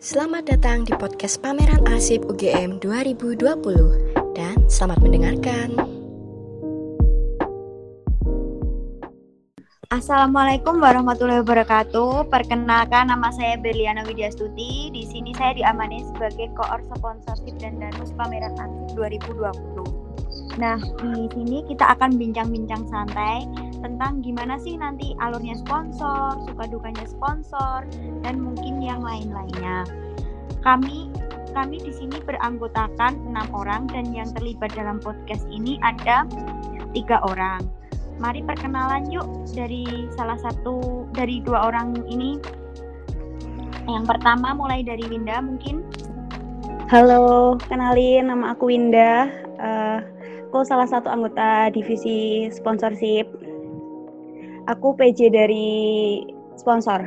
Selamat datang di podcast Pameran Arsip UGM 2020 dan selamat mendengarkan. Assalamualaikum warahmatullahi wabarakatuh. Perkenalkan nama saya Berliana Widyastuti. Di sini saya diamani sebagai koor sponsorship dan danus Pameran Arsip 2020. Nah, di sini kita akan bincang-bincang santai tentang gimana sih nanti alurnya sponsor, suka dukanya sponsor, dan mungkin yang lain-lainnya. Kami kami di sini beranggotakan enam orang dan yang terlibat dalam podcast ini ada tiga orang. Mari perkenalan yuk dari salah satu dari dua orang ini. Yang pertama mulai dari Winda mungkin. Halo, kenalin nama aku Winda. Uh, aku salah satu anggota divisi sponsorship Aku PJ dari sponsor.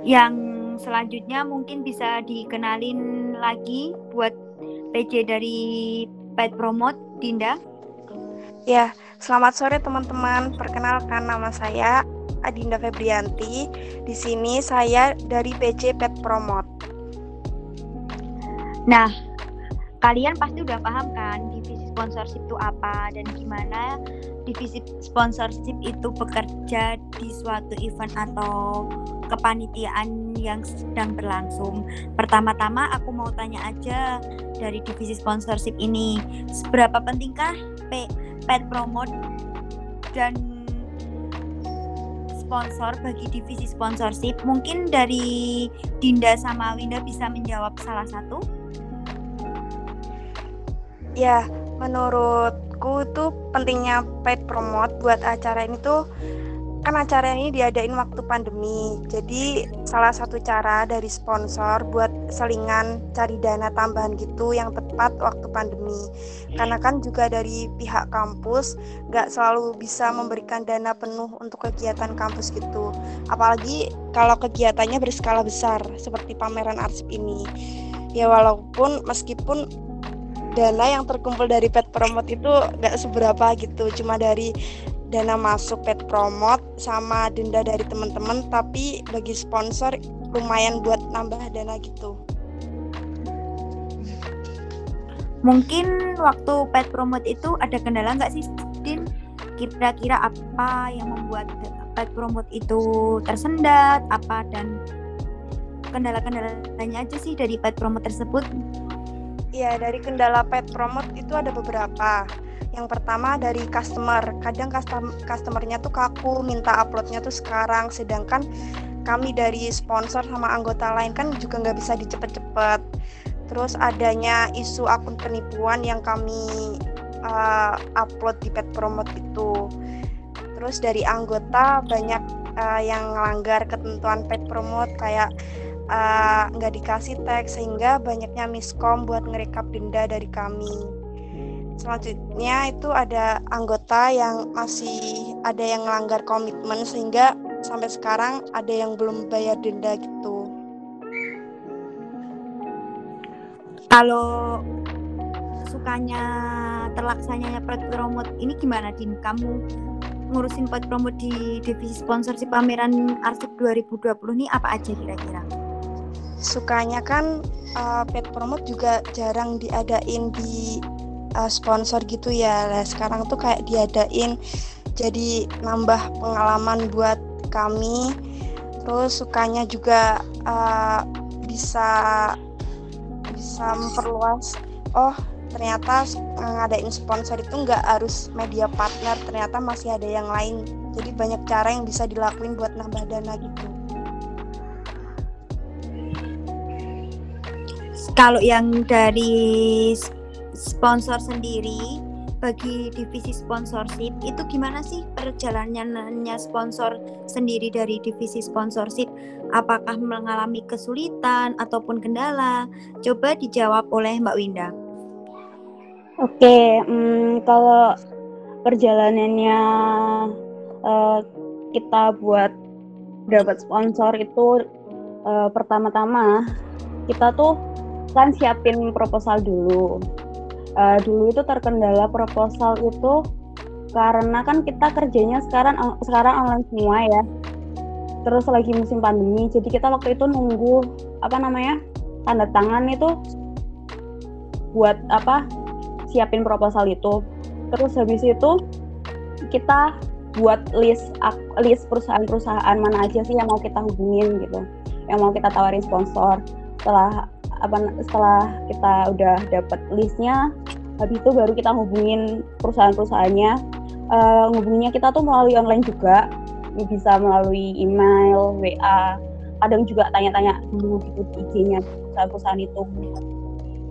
Yang selanjutnya mungkin bisa dikenalin lagi buat PJ dari Pet Promote, Dinda. Ya, selamat sore teman-teman. Perkenalkan nama saya Adinda Febrianti. Di sini saya dari PJ Pet Promote. Nah, kalian pasti udah paham kan divisi sponsorship itu apa dan gimana divisi sponsorship itu bekerja di suatu event atau kepanitiaan yang sedang berlangsung. Pertama-tama aku mau tanya aja dari divisi sponsorship ini, seberapa pentingkah P pet promote dan sponsor bagi divisi sponsorship? Mungkin dari Dinda sama Winda bisa menjawab salah satu. Ya, menurutku tuh pentingnya paid promote buat acara ini tuh kan acara ini diadain waktu pandemi. Jadi salah satu cara dari sponsor buat selingan cari dana tambahan gitu yang tepat waktu pandemi. Karena kan juga dari pihak kampus nggak selalu bisa memberikan dana penuh untuk kegiatan kampus gitu. Apalagi kalau kegiatannya berskala besar seperti pameran arsip ini. Ya walaupun meskipun dana yang terkumpul dari pet promote itu nggak seberapa gitu. Cuma dari dana masuk pet promote sama denda dari teman-teman tapi bagi sponsor lumayan buat nambah dana gitu. Mungkin waktu pet promote itu ada kendala nggak sih Din? Kira-kira apa yang membuat pet promote itu tersendat? Apa dan kendala-kendalanya aja sih dari pet promote tersebut Ya, dari kendala pet promote itu ada beberapa. Yang pertama dari customer. Kadang custom customernya tuh kaku, minta uploadnya tuh sekarang. Sedangkan kami dari sponsor sama anggota lain kan juga nggak bisa dicepet-cepet. Terus adanya isu akun penipuan yang kami uh, upload di pet promote itu. Terus dari anggota banyak uh, yang melanggar ketentuan pet promote kayak nggak uh, dikasih teks sehingga banyaknya miskom buat ngerekap denda dari kami. Selanjutnya itu ada anggota yang masih ada yang melanggar komitmen sehingga sampai sekarang ada yang belum bayar denda gitu. Kalau sukanya terlaksananya project promote ini gimana Din? Kamu ngurusin project promote di divisi sponsorship pameran Arsip 2020 ini apa aja kira-kira? Sukanya kan uh, pet promote juga jarang diadain di uh, sponsor gitu ya. Nah, sekarang tuh kayak diadain jadi nambah pengalaman buat kami. Terus sukanya juga uh, bisa bisa memperluas. Oh, ternyata ngadain sponsor itu nggak harus media partner. Ternyata masih ada yang lain. Jadi banyak cara yang bisa dilakuin buat nambah dana gitu. Kalau yang dari sponsor sendiri bagi divisi sponsorship itu gimana sih perjalanannya sponsor sendiri dari divisi sponsorship? Apakah mengalami kesulitan ataupun kendala? Coba dijawab oleh Mbak Winda. Oke, hmm, kalau perjalanannya uh, kita buat dapat sponsor itu uh, pertama-tama kita tuh kan siapin proposal dulu. Uh, dulu itu terkendala proposal itu karena kan kita kerjanya sekarang sekarang online semua ya. terus lagi musim pandemi jadi kita waktu itu nunggu apa namanya tanda tangan itu buat apa siapin proposal itu terus habis itu kita buat list list perusahaan-perusahaan mana aja sih yang mau kita hubungin gitu yang mau kita tawarin sponsor setelah apa setelah kita udah dapet listnya habis itu baru kita hubungin perusahaan-perusahaannya. Uh, hubunginya kita tuh melalui online juga. Bisa melalui email WA kadang juga tanya-tanya dulu gitu di IG-nya perusahaan-perusahaan itu.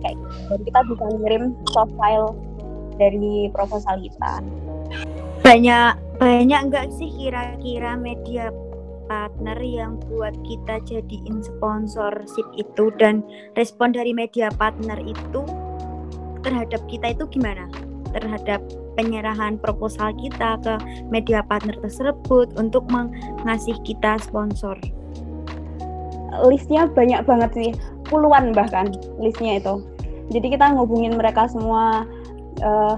Kayak gitu. dan kita bisa ngirim soft file dari proposal kita. Banyak banyak enggak sih kira-kira media partner yang buat kita jadiin sponsorship itu dan respon dari media partner itu terhadap kita itu gimana? Terhadap penyerahan proposal kita ke media partner tersebut untuk mengasih kita sponsor? Listnya banyak banget sih puluhan bahkan listnya itu. Jadi kita ngubungin mereka semua uh,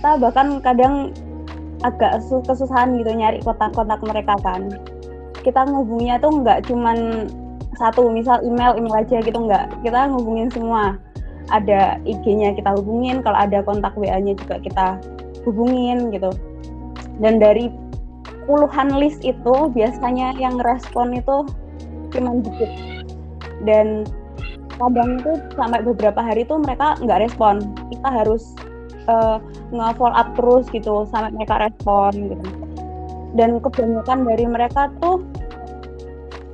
kita bahkan kadang agak kesusahan gitu nyari kontak-kontak mereka kan. Kita ngubungnya tuh nggak cuman satu misal email email aja gitu nggak. Kita ngubungin semua. Ada IG-nya kita hubungin kalau ada kontak WA-nya juga kita hubungin gitu. Dan dari puluhan list itu biasanya yang respon itu cuma dikit. Dan kadang itu sampai beberapa hari itu mereka nggak respon. Kita harus uh, nge-follow up terus gitu sampai mereka respon gitu. Dan kebanyakan dari mereka tuh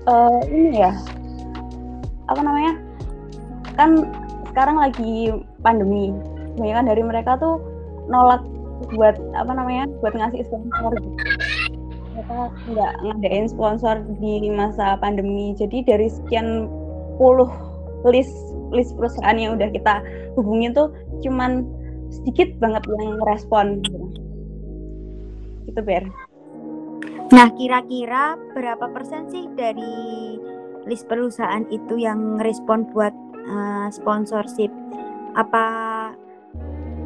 uh, ini ya apa namanya kan sekarang lagi pandemi. Kebanyakan dari mereka tuh nolak buat apa namanya buat ngasih sponsor gitu. Mereka nggak ngadain sponsor di masa pandemi. Jadi dari sekian puluh list list perusahaan yang udah kita hubungin tuh cuman sedikit banget yang respon gitu. Itu Ber. Nah, kira-kira berapa persen sih dari list perusahaan itu yang respon buat uh, sponsorship? Apa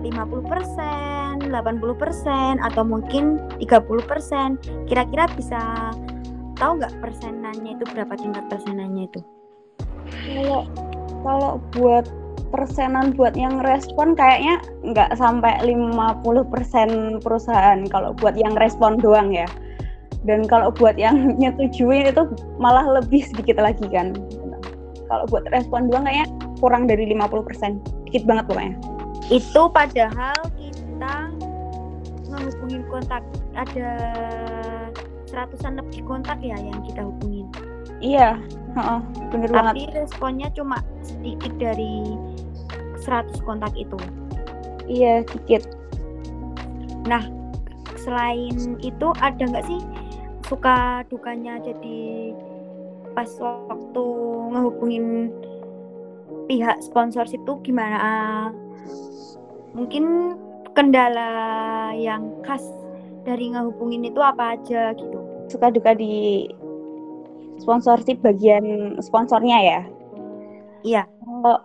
50 persen, 80 persen, atau mungkin 30 persen? Kira-kira bisa tahu nggak persenannya itu berapa tingkat persenannya itu? Kalau kalau buat persenan buat yang respon kayaknya nggak sampai 50% perusahaan kalau buat yang respon doang ya. Dan kalau buat yang nyetujuin itu malah lebih sedikit lagi kan. Kalau buat respon doang kayaknya kurang dari 50%. Dikit banget pokoknya. Itu padahal kita menghubungin kontak ada seratusan lebih kontak ya yang kita hubungin. Iya, uh, bener Tapi banget. Tapi responnya cuma sedikit dari 100 kontak itu. Iya, sedikit. Nah, selain itu ada nggak sih suka dukanya jadi pas waktu ngehubungin pihak sponsor itu gimana? Mungkin kendala yang khas dari ngehubungin itu apa aja gitu? Suka duka di sponsorship bagian sponsornya ya? Iya. Kalau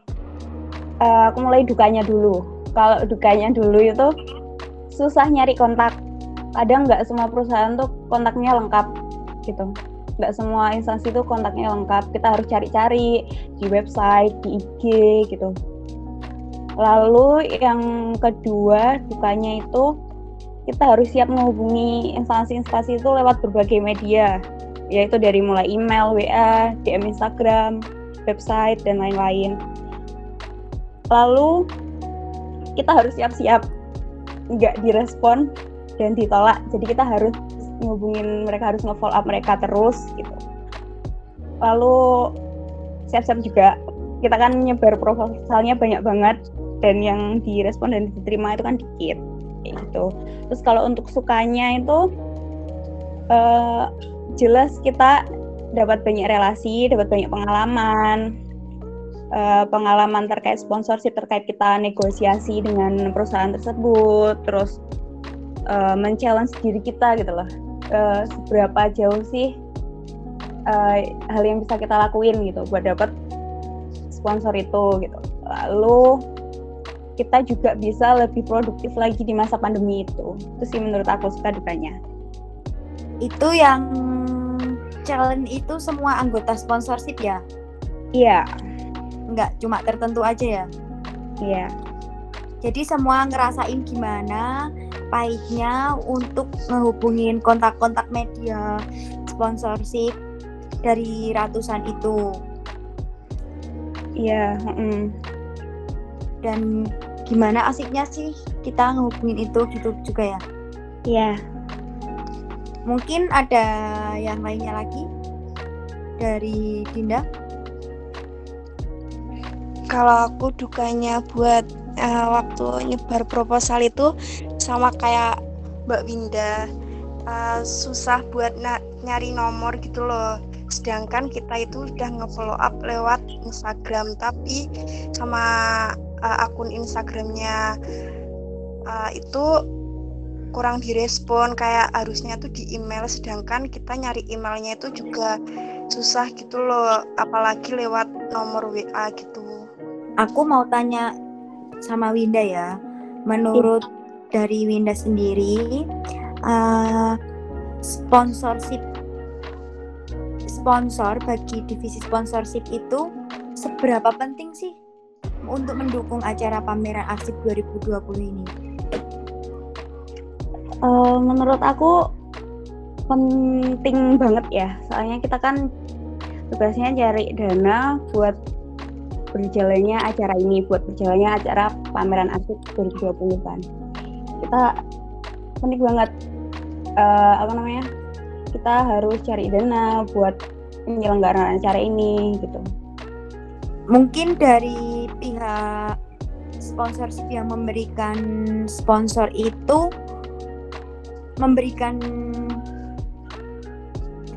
uh, aku mulai dukanya dulu. Kalau dukanya dulu itu susah nyari kontak. Kadang nggak semua perusahaan tuh kontaknya lengkap gitu. Nggak semua instansi tuh kontaknya lengkap. Kita harus cari-cari di website, di IG gitu. Lalu yang kedua dukanya itu kita harus siap menghubungi instansi-instansi itu lewat berbagai media yaitu dari mulai email, WA, DM Instagram, website dan lain-lain. Lalu kita harus siap-siap nggak direspon dan ditolak. Jadi kita harus ngubungin mereka harus nge-follow up mereka terus gitu. Lalu siap-siap juga kita kan nyebar proposalnya banyak banget dan yang direspon dan diterima itu kan dikit gitu. Terus kalau untuk sukanya itu uh, jelas kita dapat banyak relasi, dapat banyak pengalaman, uh, pengalaman terkait sponsorship, terkait kita negosiasi dengan perusahaan tersebut, terus uh, men-challenge diri kita gitu loh, uh, seberapa jauh sih uh, hal yang bisa kita lakuin gitu buat dapat sponsor itu gitu. Lalu kita juga bisa lebih produktif lagi di masa pandemi itu. Itu sih menurut aku suka dukanya itu yang challenge itu semua anggota sponsorship ya? Iya, Nggak cuma tertentu aja ya? iya. Jadi semua ngerasain gimana pahitnya untuk ngehubungin kontak-kontak media sponsorship dari ratusan itu. Iya, mm. Dan gimana asiknya sih kita ngehubungin itu gitu juga ya? Iya. Mungkin ada yang lainnya lagi dari Dinda? Kalau aku dukanya buat eh, waktu nyebar proposal itu sama kayak Mbak Winda eh, susah buat na- nyari nomor gitu loh. Sedangkan kita itu udah nge-follow up lewat Instagram tapi sama eh, akun Instagramnya eh, itu kurang direspon kayak harusnya tuh di email sedangkan kita nyari emailnya itu juga susah gitu loh apalagi lewat nomor WA gitu. Aku mau tanya sama Winda ya. Menurut dari Winda sendiri, eh, sponsorship sponsor bagi divisi sponsorship itu seberapa penting sih untuk mendukung acara pameran arsip 2020 ini? Eh, menurut aku penting banget ya, soalnya kita kan tugasnya cari dana buat berjalannya acara ini, buat berjalannya acara pameran arsip 2020 kan. Kita penting banget eh, apa namanya? Kita harus cari dana buat penyelenggaraan acara ini gitu. Mungkin dari pihak sponsorship yang memberikan sponsor itu memberikan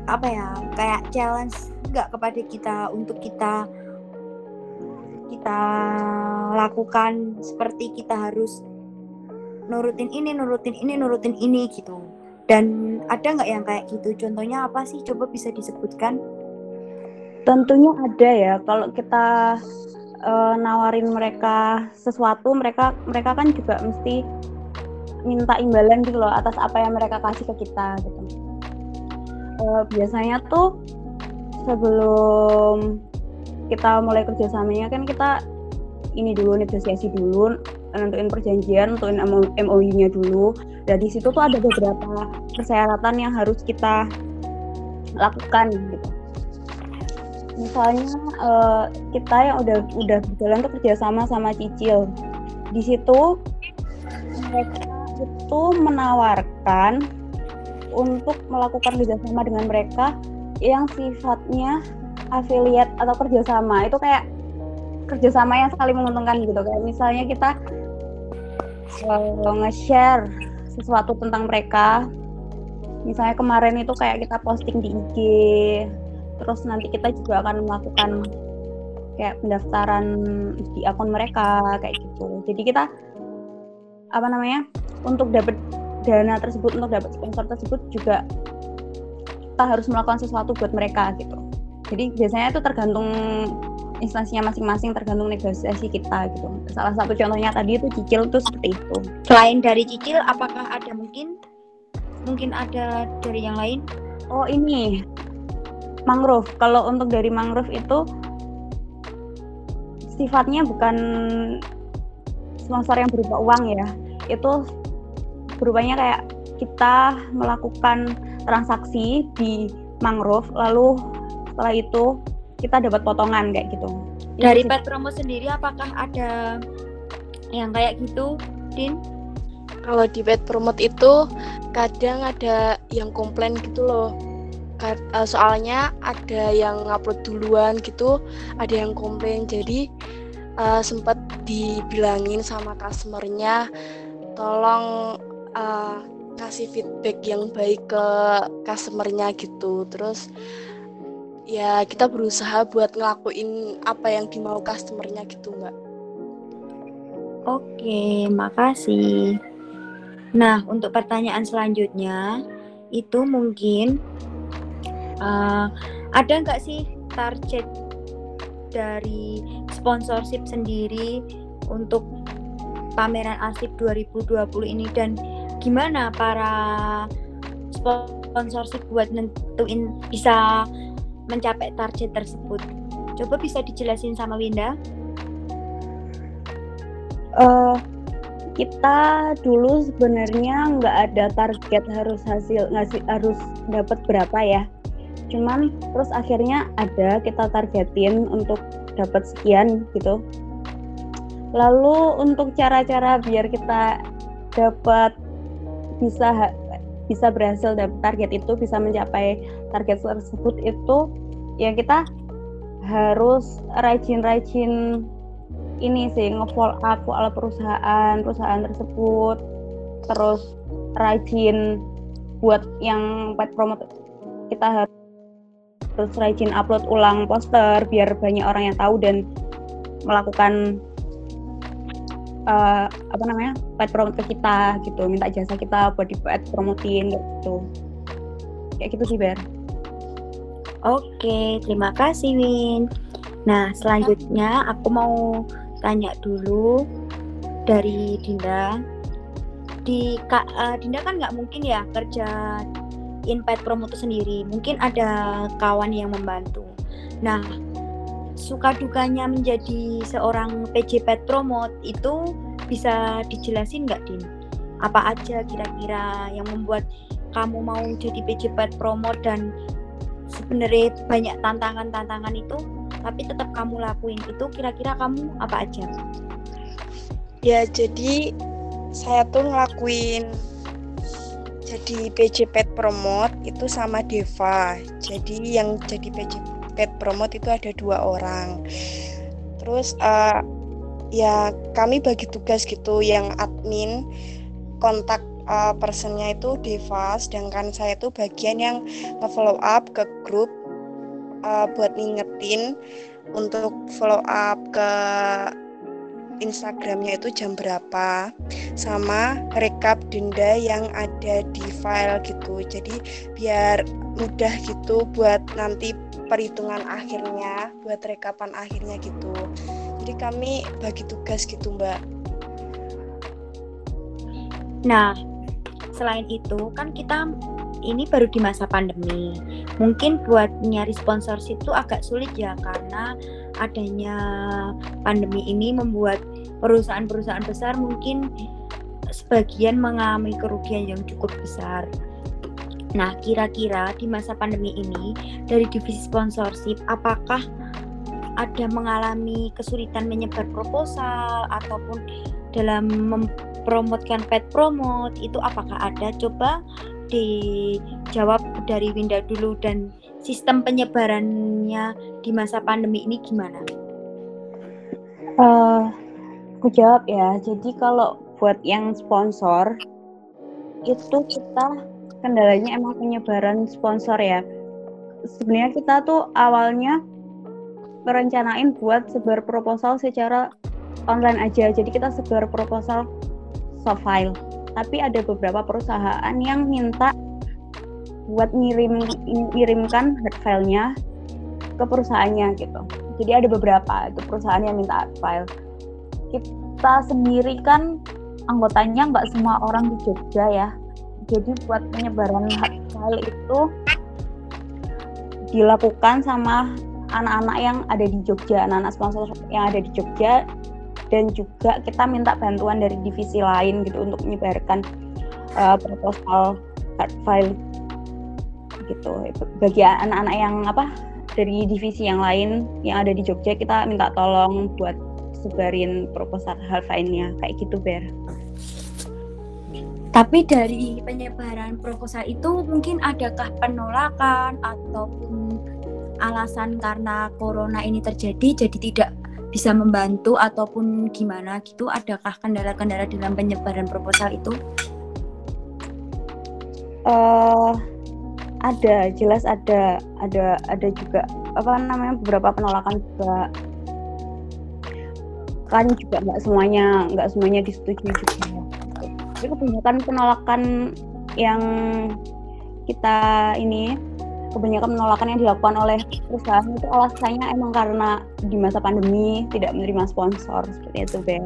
apa ya kayak challenge nggak kepada kita untuk kita kita lakukan seperti kita harus nurutin ini nurutin ini nurutin ini gitu. Dan ada nggak yang kayak gitu? Contohnya apa sih? Coba bisa disebutkan. Tentunya ada ya. Kalau kita eh, nawarin mereka sesuatu, mereka mereka kan juga mesti minta imbalan gitu loh atas apa yang mereka kasih ke kita gitu. Eh, biasanya tuh sebelum kita mulai kerjasamanya kan kita ini dulu negosiasi dulu nentuin perjanjian, nentuin MOU-nya dulu. Dan di situ tuh ada beberapa persyaratan yang harus kita lakukan gitu misalnya eh, kita yang udah udah berjalan tuh kerjasama sama Cicil di situ itu menawarkan untuk melakukan kerjasama dengan mereka yang sifatnya affiliate atau kerjasama. Itu kayak kerjasama yang saling menguntungkan gitu. Kayak misalnya kita eh, nge-share sesuatu tentang mereka. Misalnya kemarin itu kayak kita posting di IG terus nanti kita juga akan melakukan kayak pendaftaran di akun mereka kayak gitu. Jadi kita apa namanya untuk dapat dana tersebut untuk dapat sponsor tersebut juga kita harus melakukan sesuatu buat mereka gitu. Jadi biasanya itu tergantung instansinya masing-masing tergantung negosiasi kita gitu. Salah satu contohnya tadi itu cicil tuh seperti itu. Selain dari cicil, apakah ada mungkin? Mungkin ada dari yang lain? oh ini. Mangrove. Kalau untuk dari mangrove itu sifatnya bukan sponsor yang berupa uang ya itu berupanya kayak kita melakukan transaksi di mangrove lalu setelah itu kita dapat potongan kayak gitu Dari Pet Promo sendiri, apakah ada yang kayak gitu, Din? Kalau di pet promote itu kadang ada yang komplain gitu loh. Eh, Soalnya ada yang ngupload duluan gitu, ada yang komplain. Jadi eh, sempat dibilangin sama customernya, tolong eh, kasih feedback yang baik ke customernya gitu. Terus ya kita berusaha buat ngelakuin apa yang dimau customernya gitu mbak. Oke, makasih. Nah, untuk pertanyaan selanjutnya itu mungkin eh, ada nggak sih target dari sponsorship sendiri untuk pameran arsip 2020 ini dan gimana para sponsor sponsorship buat nentuin bisa mencapai target tersebut? Coba bisa dijelasin sama Winda? Uh, kita dulu sebenarnya nggak ada target harus hasil ngasih harus dapat berapa ya. Cuman terus akhirnya ada kita targetin untuk dapat sekian gitu. Lalu untuk cara-cara biar kita dapat bisa bisa berhasil dapat target itu bisa mencapai target tersebut itu ya kita harus rajin-rajin ini sih nge-follow up soal perusahaan perusahaan tersebut terus rajin buat yang pet promote kita harus terus rajin upload ulang poster biar banyak orang yang tahu dan melakukan uh, apa namanya pet promote ke kita gitu minta jasa kita buat di pet promotin gitu kayak gitu sih Ber Oke, terima kasih Win. Nah, selanjutnya aku mau tanya dulu dari Dinda. Di Kak uh, Dinda kan nggak mungkin ya kerja Inpet Promote sendiri. Mungkin ada kawan yang membantu. Nah, suka dukanya menjadi seorang PJ Pet Promote itu bisa dijelasin nggak Din? Apa aja kira-kira yang membuat kamu mau jadi PJ Pet Promote dan sebenarnya banyak tantangan-tantangan itu tapi tetap kamu lakuin itu kira-kira kamu apa aja? Ya jadi saya tuh ngelakuin jadi PJ Pet Promote itu sama Deva. Jadi yang jadi PJ Pet Promote itu ada dua orang. Terus uh, ya kami bagi tugas gitu yang admin kontak uh, personnya itu Deva, sedangkan saya itu bagian yang nge-follow up ke grup uh, buat ngingetin untuk follow up ke Instagramnya itu jam berapa sama rekap denda yang ada di file gitu. Jadi biar mudah gitu buat nanti perhitungan akhirnya buat rekapan akhirnya gitu. Jadi kami bagi tugas gitu mbak. Nah selain itu kan kita ini baru di masa pandemi. Mungkin buat nyari sponsorship itu agak sulit ya karena adanya pandemi ini membuat perusahaan-perusahaan besar mungkin sebagian mengalami kerugian yang cukup besar. Nah, kira-kira di masa pandemi ini dari divisi sponsorship apakah ada mengalami kesulitan menyebar proposal ataupun dalam mempromotkan pet promote itu apakah ada coba dijawab dari Winda dulu dan sistem penyebarannya di masa pandemi ini gimana? Uh, aku jawab ya. Jadi kalau buat yang sponsor itu kita kendalanya emang penyebaran sponsor ya. Sebenarnya kita tuh awalnya merencanain buat sebar proposal secara online aja. Jadi kita sebar proposal soft file. Tapi ada beberapa perusahaan yang minta buat ngirim ngirimkan hard filenya ke perusahaannya gitu. Jadi ada beberapa itu perusahaan yang minta hard file. Kita sendiri kan anggotanya nggak semua orang di Jogja ya. Jadi buat penyebaran hard file itu dilakukan sama anak-anak yang ada di Jogja, anak-anak sponsor yang ada di Jogja dan juga kita minta bantuan dari divisi lain gitu untuk menyebarkan uh, proposal hard file gitu bagi anak-anak yang apa dari divisi yang lain yang ada di Jogja kita minta tolong buat sebarin proposal hal filenya kayak gitu Ber. Tapi dari penyebaran proposal itu mungkin adakah penolakan ataupun alasan karena corona ini terjadi jadi tidak bisa membantu ataupun gimana gitu? Adakah kendala-kendala dalam penyebaran proposal itu? Uh, ada jelas ada ada ada juga apa namanya beberapa penolakan juga. Kan juga nggak semuanya nggak semuanya disetujui juga tapi kebanyakan penolakan yang kita ini kebanyakan penolakan yang dilakukan oleh perusahaan itu alasannya emang karena di masa pandemi tidak menerima sponsor seperti itu Ben.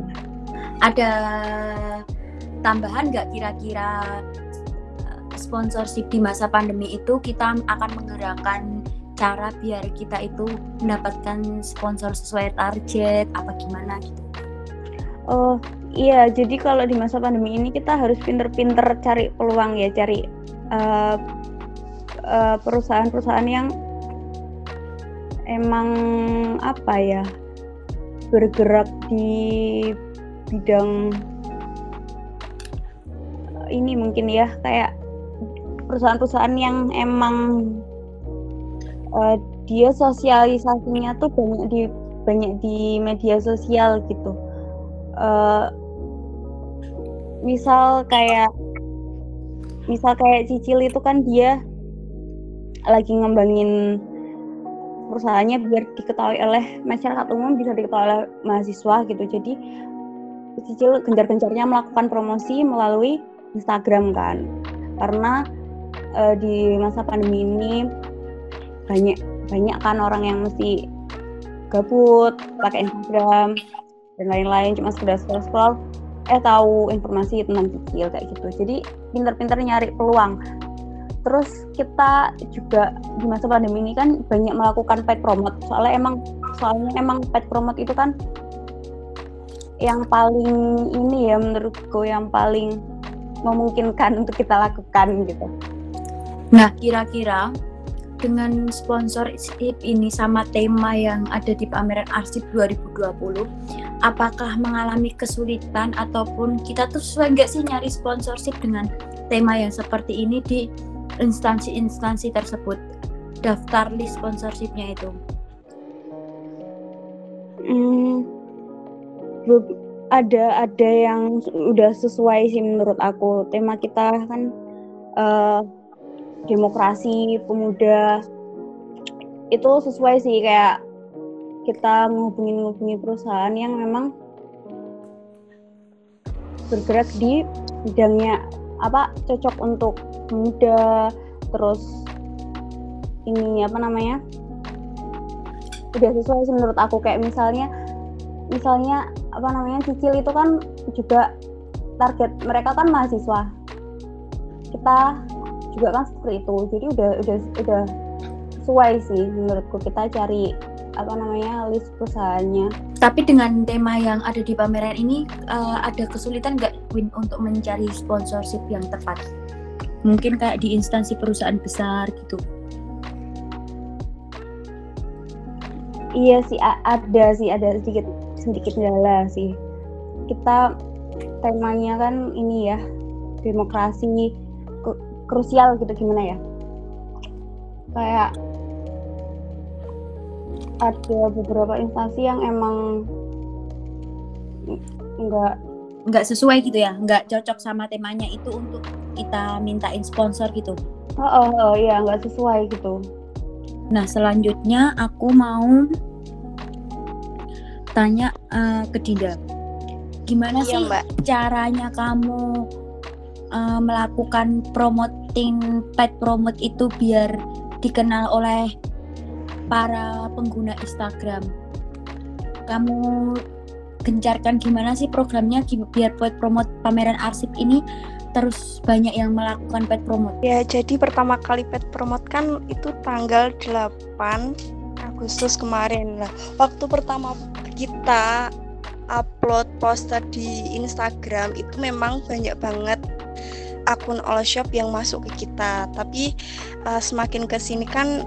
Ada tambahan nggak kira-kira sponsorship di masa pandemi itu kita akan menggerakkan cara biar kita itu mendapatkan sponsor sesuai target apa gimana gitu. Oh iya, jadi kalau di masa pandemi ini kita harus pinter-pinter cari peluang ya, cari uh, uh, perusahaan-perusahaan yang emang apa ya bergerak di bidang ini mungkin ya kayak perusahaan-perusahaan yang emang uh, dia sosialisasinya tuh banyak di banyak di media sosial gitu. Uh, misal kayak misal kayak Cicil itu kan dia lagi ngembangin perusahaannya biar diketahui oleh masyarakat umum bisa diketahui oleh mahasiswa gitu. Jadi Cicil gencar-gencarnya melakukan promosi melalui Instagram kan. Karena uh, di masa pandemi ini banyak banyak kan orang yang mesti gabut pakai Instagram dan lain-lain cuma sekedar scroll scroll eh tahu informasi tentang cicil kayak gitu. Jadi pinter-pinter nyari peluang terus kita juga di masa pandemi ini kan banyak melakukan paid promote soalnya emang soalnya emang paid promote itu kan yang paling ini ya menurutku yang paling memungkinkan untuk kita lakukan gitu. Nah, kira-kira dengan sponsorship ini sama tema yang ada di pameran arsip 2020, apakah mengalami kesulitan ataupun kita tuh sesuai nggak sih nyari sponsorship dengan tema yang seperti ini di instansi-instansi tersebut? Daftar list sponsorshipnya itu. Hmm, ada ada yang udah sesuai sih menurut aku tema kita kan uh, demokrasi pemuda itu sesuai sih kayak kita menghubungi menghubungi perusahaan yang memang bergerak di bidangnya apa cocok untuk pemuda terus ini apa namanya udah sesuai sih menurut aku. Kayak misalnya misalnya apa namanya cicil itu kan juga target mereka kan mahasiswa. Kita juga kan seperti itu. Jadi udah udah udah sesuai sih menurutku. Kita cari apa namanya list perusahaannya. Tapi dengan tema yang ada di pameran ini uh, ada kesulitan nggak Win untuk mencari sponsorship yang tepat. Mungkin kayak di instansi perusahaan besar gitu. Iya sih ada sih ada sedikit sedikit kendala sih. Kita temanya kan ini ya demokrasi krusial gitu gimana ya? Kayak ada beberapa instansi yang emang enggak nggak sesuai gitu ya nggak cocok sama temanya itu untuk kita mintain sponsor gitu oh, oh, oh ya nggak sesuai gitu nah selanjutnya aku mau tanya uh, ke Dinda. Gimana iya, sih Mbak. caranya kamu uh, melakukan promoting pet promote itu biar dikenal oleh para pengguna Instagram? Kamu gencarkan gimana sih programnya biar buat promote pameran arsip ini terus banyak yang melakukan pet promote? Ya, jadi pertama kali pet promote kan itu tanggal 8 Agustus kemarin. Nah, waktu pertama kita upload poster di Instagram itu memang banyak banget akun all shop yang masuk ke kita tapi uh, semakin ke sini kan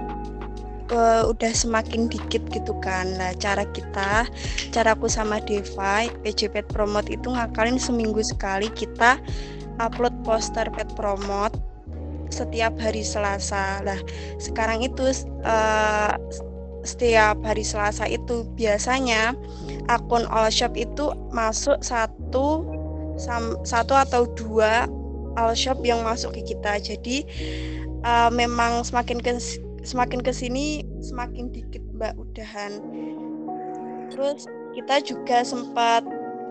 uh, udah semakin dikit gitu kan. Nah cara kita caraku sama Devi PJ Pet Promote itu ngakalin seminggu sekali kita upload poster pet promote setiap hari Selasa. Lah sekarang itu uh, setiap hari Selasa itu biasanya akun all shop itu masuk satu sam, satu atau dua all shop yang masuk ke kita. Jadi uh, memang semakin ke semakin ke sini semakin dikit mbak udahan terus kita juga sempat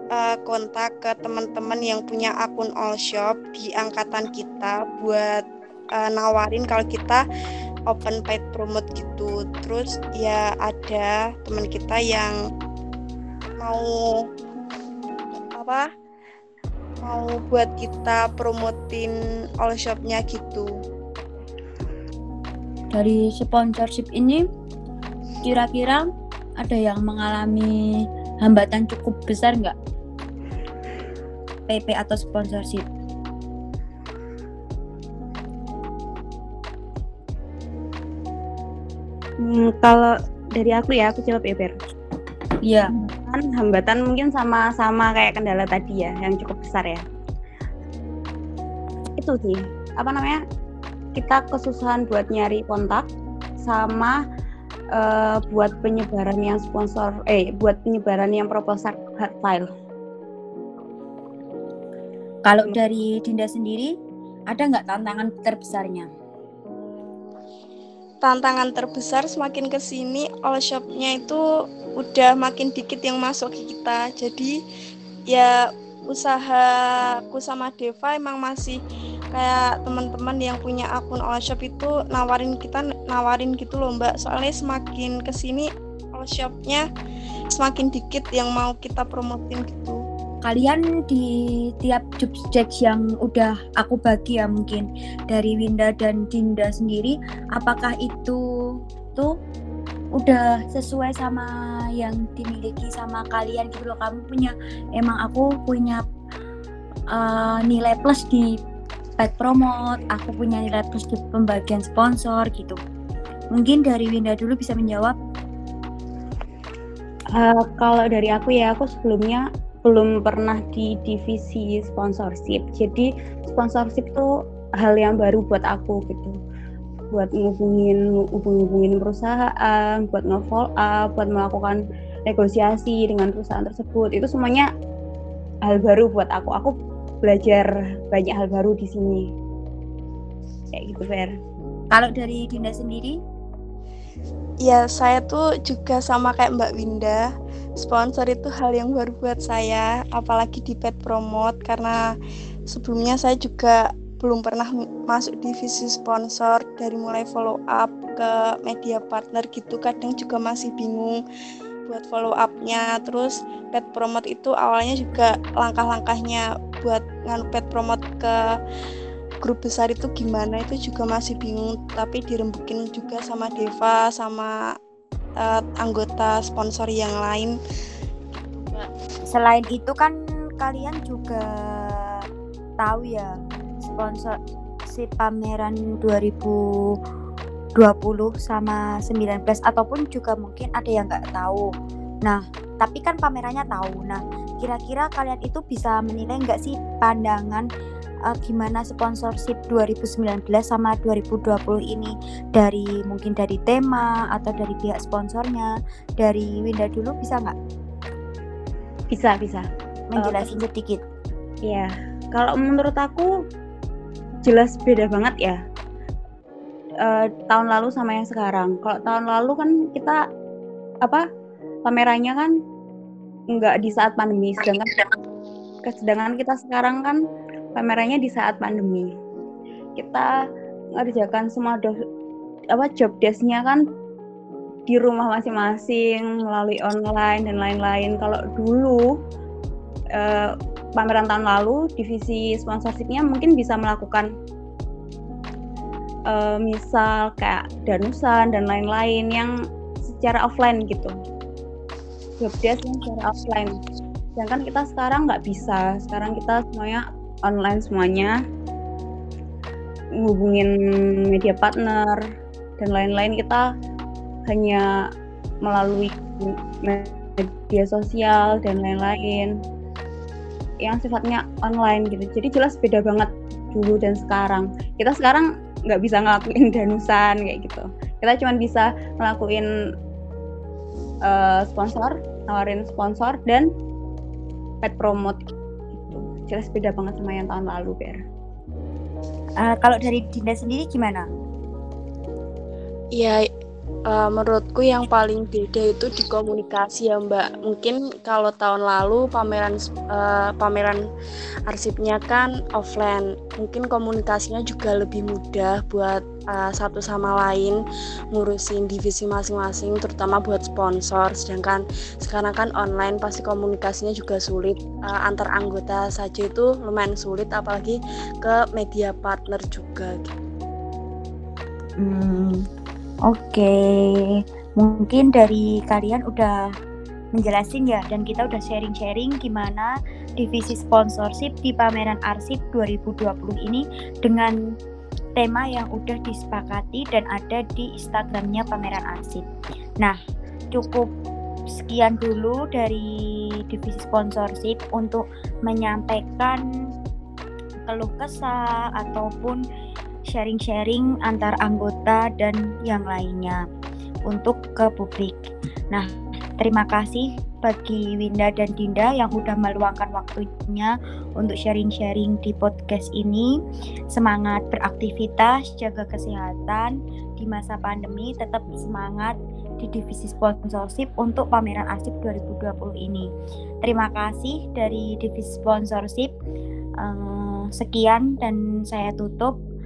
uh, kontak ke teman-teman yang punya akun all shop di angkatan kita buat uh, nawarin kalau kita open paid promote gitu terus ya ada teman kita yang mau apa mau buat kita promotin all shopnya gitu. Dari sponsorship ini kira-kira ada yang mengalami hambatan cukup besar nggak? PP atau sponsorship? Hmm, kalau dari aku ya, aku jawab ya, Ber. Iya. Kan hambatan mungkin sama-sama kayak kendala tadi ya, yang cukup besar ya. Itu sih, apa namanya? Kita kesusahan buat nyari kontak sama uh, buat penyebaran yang sponsor, eh, buat penyebaran yang proposal hard file. Kalau dari Dinda sendiri, ada nggak tantangan terbesarnya? tantangan terbesar semakin ke sini all shopnya itu udah makin dikit yang masuk ke kita jadi ya usahaku sama Deva emang masih kayak teman-teman yang punya akun all shop itu nawarin kita nawarin gitu loh mbak. Soalnya semakin ke sini all shopnya semakin dikit yang mau kita promotin gitu. Kalian di tiap job desk yang udah aku bagi ya mungkin. Dari Winda dan Dinda sendiri apakah itu tuh udah sesuai sama yang dimiliki sama kalian gitu loh? Kamu punya emang aku punya uh, nilai plus di paid promote aku punya nilai plus di pembagian sponsor gitu mungkin dari Winda dulu bisa menjawab uh, kalau dari aku ya aku sebelumnya belum pernah di divisi sponsorship. Jadi sponsorship itu hal yang baru buat aku gitu. Buat ngubungin ngubungin perusahaan, buat nge-follow up, buat melakukan negosiasi dengan perusahaan tersebut. Itu semuanya hal baru buat aku. Aku belajar banyak hal baru di sini. Kayak gitu, Fer. Kalau dari Dinda sendiri? Ya, saya tuh juga sama kayak Mbak Winda sponsor itu hal yang baru buat saya apalagi di pet promote karena sebelumnya saya juga belum pernah masuk divisi sponsor dari mulai follow up ke media partner gitu kadang juga masih bingung buat follow upnya terus pet promote itu awalnya juga langkah-langkahnya buat nganu pet promote ke grup besar itu gimana itu juga masih bingung tapi dirembukin juga sama Deva sama uh, anggota sponsor yang lain. Selain itu kan kalian juga tahu ya sponsor si pameran 2020 sama 19 ataupun juga mungkin ada yang nggak tahu. Nah, tapi kan pamerannya tahu. Nah, kira-kira kalian itu bisa menilai nggak sih pandangan uh, gimana sponsorship 2019 sama 2020 ini dari mungkin dari tema atau dari pihak sponsornya dari Winda dulu bisa nggak? Bisa bisa. Menjelasin uh, sedikit. Iya, kalau menurut aku jelas beda banget ya. Uh, tahun lalu sama yang sekarang. Kalau tahun lalu kan kita apa pamerannya kan nggak di saat pandemi, sedangkan sedangkan kita sekarang kan pamerannya di saat pandemi. Kita ngerjakan semua do, apa job desknya kan di rumah masing-masing melalui online dan lain-lain. Kalau dulu eh, pameran tahun lalu divisi sponsorshipnya mungkin bisa melakukan eh, misal kayak danusan dan lain-lain yang secara offline gitu. Job yang secara offline. Sedangkan kita sekarang nggak bisa. Sekarang kita semuanya online semuanya. Ngubungin media partner dan lain-lain. Kita hanya melalui media sosial dan lain-lain yang sifatnya online gitu. Jadi jelas beda banget dulu dan sekarang. Kita sekarang nggak bisa ngelakuin danusan kayak gitu. Kita cuma bisa ngelakuin uh, sponsor nawarin sponsor dan pet promote jelas beda banget sama yang tahun lalu Ber. Uh, kalau dari Dinda sendiri gimana? Ya Uh, menurutku yang paling beda itu di komunikasi ya Mbak. Mungkin kalau tahun lalu pameran uh, pameran arsipnya kan offline, mungkin komunikasinya juga lebih mudah buat uh, satu sama lain ngurusin divisi masing-masing, terutama buat sponsor. Sedangkan sekarang kan online pasti komunikasinya juga sulit uh, antar anggota saja itu lumayan sulit, apalagi ke media partner juga. Gitu. Hmm, Oke, mungkin dari kalian udah menjelasin ya dan kita udah sharing-sharing gimana divisi sponsorship di pameran arsip 2020 ini dengan tema yang udah disepakati dan ada di Instagramnya pameran arsip. Nah, cukup sekian dulu dari divisi sponsorship untuk menyampaikan keluh kesah ataupun sharing-sharing antar anggota dan yang lainnya untuk ke publik. Nah, terima kasih bagi Winda dan Dinda yang udah meluangkan waktunya untuk sharing-sharing di podcast ini. Semangat beraktivitas, jaga kesehatan di masa pandemi, tetap semangat di divisi sponsorship untuk pameran arsip 2020 ini. Terima kasih dari divisi sponsorship. Uh, sekian dan saya tutup.